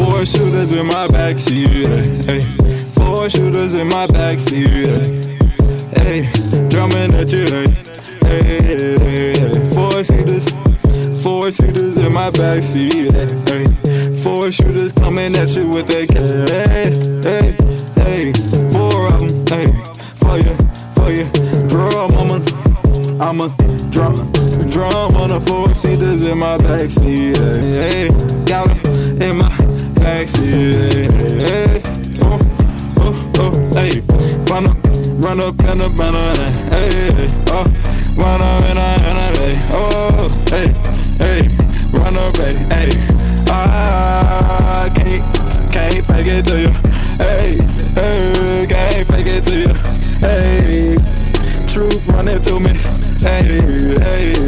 Four shooters in my backseat. Hey, four shooters in my backseat. Hey, drumming at you. Hey, hey, four seaters. Four seaters in my backseat. Hey, four shooters coming at you with that Hey, hey, hey, four of them. Hey, for you, for you. Drum, I'm a, I'm a drum, drum on the four seaters in my backseat. Hey, got in my backseat. Hey, eh, oh, oh, oh, oh, hey, run up, run up in the banner. Hey, oh, run up in the, hey, oh, hey. Hey, run up, baby. Hey, I can't, can't fake it to you. Hey, hey, can't fake it to you. Hey, truth running through me. Hey, hey,